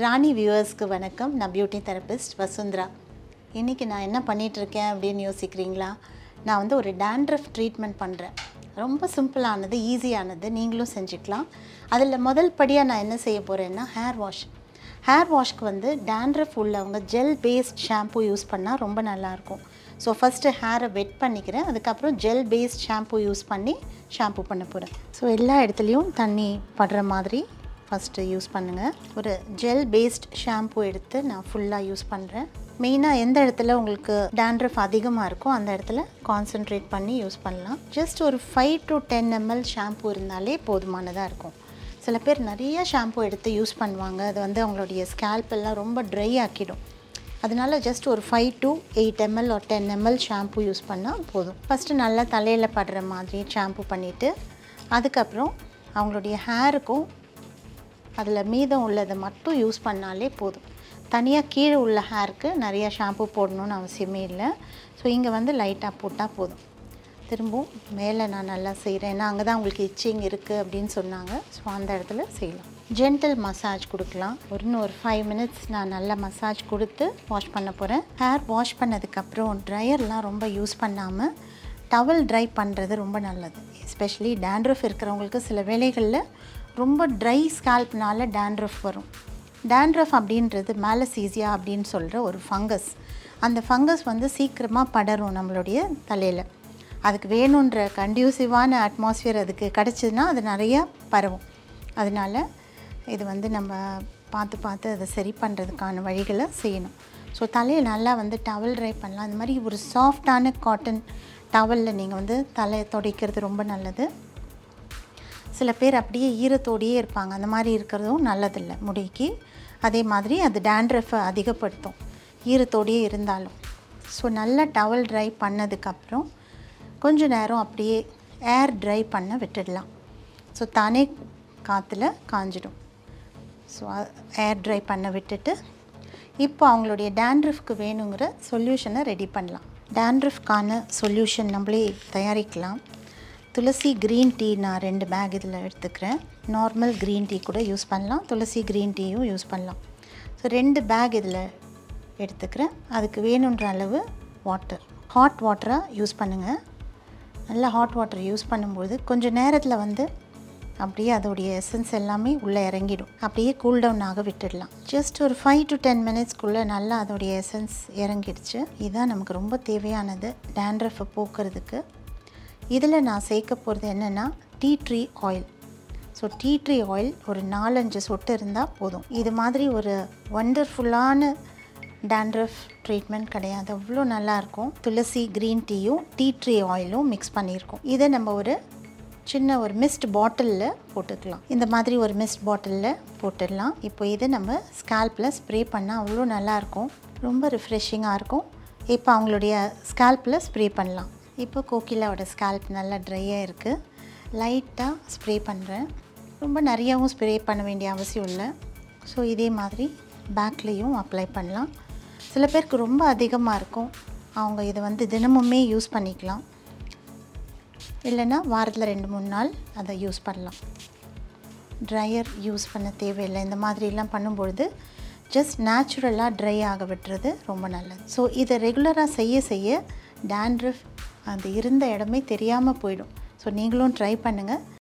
ராணி வியூவர்ஸ்க்கு வணக்கம். நான் beauty therapist Vasundhara. இன்றைக்கி நான் என்ன பண்ணிகிட்ருக்கேன் அப்படின்னு யோசிக்கிறீங்களா? நான் வந்து ஒரு டேண்ட்ரஃப் ட்ரீட்மெண்ட் பண்ணுறேன் ரொம்ப சிம்பிளானது ஈஸியானது நீங்களும் செஞ்சுக்கலாம். அதில் முதல் படியாக நான் என்ன செய்ய போகிறேன்னா ஹேர் வாஷ் ஹேர் வாஷ்க்கு வந்து டேண்ட்ரஃப் உள்ளவங்க ஜெல் பேஸ்ட் ஷாம்பு யூஸ் பண்ணால் ரொம்ப நல்லாயிருக்கும். ஸோ ஃபஸ்ட்டு ஹேரை வெட் பண்ணிக்கிறேன். அதுக்கப்புறம் ஜெல் பேஸ்ட் ஷாம்பு யூஸ் பண்ணி ஷாம்பு பண்ண போகிறேன் ஸோ எல்லா இடத்துலையும் தண்ணி படுற மாதிரி ஃபஸ்ட்டு யூஸ் பண்ணுங்கள் ஒரு ஜெல் பேஸ்ட் ஷாம்பு எடுத்து நான் ஃபுல்லாக யூஸ் பண்ணுறேன் மெயினாக எந்த இடத்துல உங்களுக்கு டேண்ட்ரஃப் அதிகமாக இருக்கோ அந்த இடத்துல கான்சென்ட்ரேட் பண்ணி யூஸ் பண்ணலாம். ஜஸ்ட் ஒரு five to ten ml shampoo இருந்தாலே போதுமானதாக இருக்கும். சில பேர் நிறைய ஷாம்பு எடுத்து யூஸ் பண்ணுவாங்க. அது வந்து அவங்களுடைய ஸ்கேல்ப் எல்லாம் ரொம்ப ட்ரை ஆக்கிடும். அதனால ஜஸ்ட் ஒரு ஃபைவ் டு எயிட் எம்எல் ஒரு டென் எம்எல் ஷாம்பு யூஸ் பண்ணால் போதும். ஃபஸ்ட்டு நல்லா தலையில் படுற மாதிரி ஷாம்பு பண்ணிவிட்டு அதுக்கப்புறம் அவங்களுடைய ஹேருக்கும் அதில் மீதம் உள்ளதை மட்டும் யூஸ் பண்ணாலே போதும். தனியாக கீழே உள்ள ஹேருக்கு நிறையா ஷாம்பு போடணும்னு அவசியமே இல்லை. ஸோ இங்கே வந்து லைட்டாக போட்டால் போதும். திரும்பவும் மேலே நான் நல்லா செய்கிறேன் ஏன்னா அங்கே தான் உங்களுக்கு இச்சிங் இருக்குது அப்படின்னு சொன்னாங்க. ஸோ அந்த இடத்துல செய்யலாம். ஜென்டல் மசாஜ் கொடுக்கலாம். ஒரு ஒரு ஃபைவ் மினிட்ஸ் நான் நல்லா மசாஜ் கொடுத்து வாஷ் பண்ண போகிறேன் ஹேர் வாஷ் பண்ணதுக்கப்புறம் ட்ரையர்லாம் ரொம்ப யூஸ் பண்ணாமல் டவல் ட்ரை பண்ணுறது ரொம்ப நல்லது. எஸ்பெஷலி டேண்ட்ரஃப் இருக்கிறவங்களுக்கு சில வேலைகளில் ரொம்ப ட்ரை ஸ்கால்ப்னால டேண்ட்ரஃப் வரும். டேண்ட்ரஃப் அப்படின்றது மேலசீசியா அப்படின்னு சொல்கிற ஒரு ஃபங்கஸ் அந்த ஃபங்கஸ் வந்து சீக்கிரமாக படரும் நம்மளுடைய தலையில். அதுக்கு வேணுன்ற கண்டியூசிவான அட்மாஸ்ஃபியர் அதுக்கு கிடச்சிதுன்னா அது நிறையா பரவும். அதனால் இது வந்து நம்ம பார்த்து பார்த்து அதை சரி பண்ணுறதுக்கான வழிகளை செய்யணும். ஸோ தலையை நல்லா வந்து டவல் ட்ரை பண்ணலாம். அந்த மாதிரி ஒரு சாஃப்டான காட்டன் டவலில் நீங்கள் வந்து தலையை துடைக்கிறது ரொம்ப நல்லது. சில பேர் அப்படியே ஈரத்தோடையே இருப்பாங்க. அந்த மாதிரி இருக்கிறதும் நல்லதில்லை. முடிக்கு அதே மாதிரி அது டேண்ட்ரஃபை அதிகப்படுத்தும். ஈரத்தோடையே இருந்தாலும். ஸோ நல்லா டவல் ட்ரை பண்ணதுக்கப்புறம் கொஞ்ச நேரம் அப்படியே ஏர் ட்ரை பண்ண விட்டுடலாம். ஸோ தானே காற்றுல காஞ்சிடும். ஸோ ஏர் ட்ரை பண்ண விட்டுட்டு இப்போ அவங்களுடைய டேண்ட்ரஃப்க்கு வேணுங்கிற சொல்யூஷனை ரெடி பண்ணலாம். டேண்ட்ரஃப்கான சொல்யூஷன் நம்மளே தயாரிக்கலாம். துளசி க்ரீன் டீ நான் ரெண்டு பேக் இதில் எடுத்துக்கிறேன். நார்மல் க்ரீன் டீ கூட யூஸ் பண்ணலாம். துளசி க்ரீன் டீயும் யூஸ் பண்ணலாம். ஸோ ரெண்டு பேக் இதில் எடுத்துக்கிறேன். அதுக்கு வேணுன்ற அளவு வாட்டர் ஹாட் வாட்டராக யூஸ் பண்ணுங்கள் நல்லா ஹாட் வாட்டர் யூஸ் பண்ணும்போது கொஞ்சம் நேரத்தில் வந்து அப்படியே அதோடைய எசன்ஸ் எல்லாமே உள்ளே இறங்கிடும். அப்படியே கூல் டவுன் ஆக விட்டுடலாம். ஜஸ்ட் ஒரு ஃபைவ் டு டென் மினிட்ஸ்க்குள்ளே நல்லா அதோடைய எசன்ஸ் இறங்கிடுச்சு. இதுதான் நமக்கு ரொம்ப தேவையானது. டேண்ட்ரஃபை போக்குறதுக்கு. இதில் நான் சேர்க்க போகிறது என்னென்னா tea tree oil so tea tree oil ஒரு நாலஞ்சு சொட்டு இருந்தால் போதும். இது மாதிரி ஒரு ஒண்டர்ஃபுல்லான டேண்ட்ரஃப் ட்ரீட்மெண்ட் கிடையாது. அவ்வளோ நல்லாயிருக்கும் துளசி க்ரீன் டீயும் டீ ட்ரீ ஆயிலும் மிக்ஸ் பண்ணியிருக்கோம். இதை நம்ம ஒரு சின்ன ஒரு மிஸ்ட் பாட்டிலில் போட்டுக்கலாம். இந்த மாதிரி ஒரு மிஸ்ட் பாட்டிலில் போட்டுடலாம். இப்போ இதை நம்ம ஸ்கேல்பில் ஸ்ப்ரே பண்ணால் அவ்வளோ நல்லாயிருக்கும் ரொம்ப ரிஃப்ரெஷிங்காக இருக்கும். இப்போ அவங்களுடைய ஸ்கேல்பில் ஸ்ப்ரே பண்ணலாம். இப்போ கோகிலாவோட ஸ்கேல்ப் நல்லா ட்ரையாக இருக்குது லைட்டாக ஸ்ப்ரே பண்ணுறேன் ரொம்ப நிறையாவும் ஸ்ப்ரே பண்ண வேண்டிய அவசியம் இல்லை. ஸோ இதே மாதிரி பேக்லேயும் அப்ளை பண்ணலாம். சில பேருக்கு ரொம்ப அதிகமாக இருக்கும். அவங்க இதை வந்து தினமுமே யூஸ் பண்ணிக்கலாம். இல்லைன்னா வாரத்தில் ரெண்டு மூணு நாள் அதை யூஸ் பண்ணலாம். ட்ரையர் யூஸ் பண்ண தேவையில்லை. இந்த மாதிரிலாம் பண்ணும்பொழுது ஜஸ்ட் நேச்சுரலாக ட்ரை ஆக விட்டுறது ரொம்ப நல்லது. ஸோ இதை ரெகுலராக செய்ய செய்ய டேண்ட்ரஃப் அந்த இருந்த இடமே தெரியாமல் போயிடும். ஸோ நீங்களும் ட்ரை பண்ணுங்கள்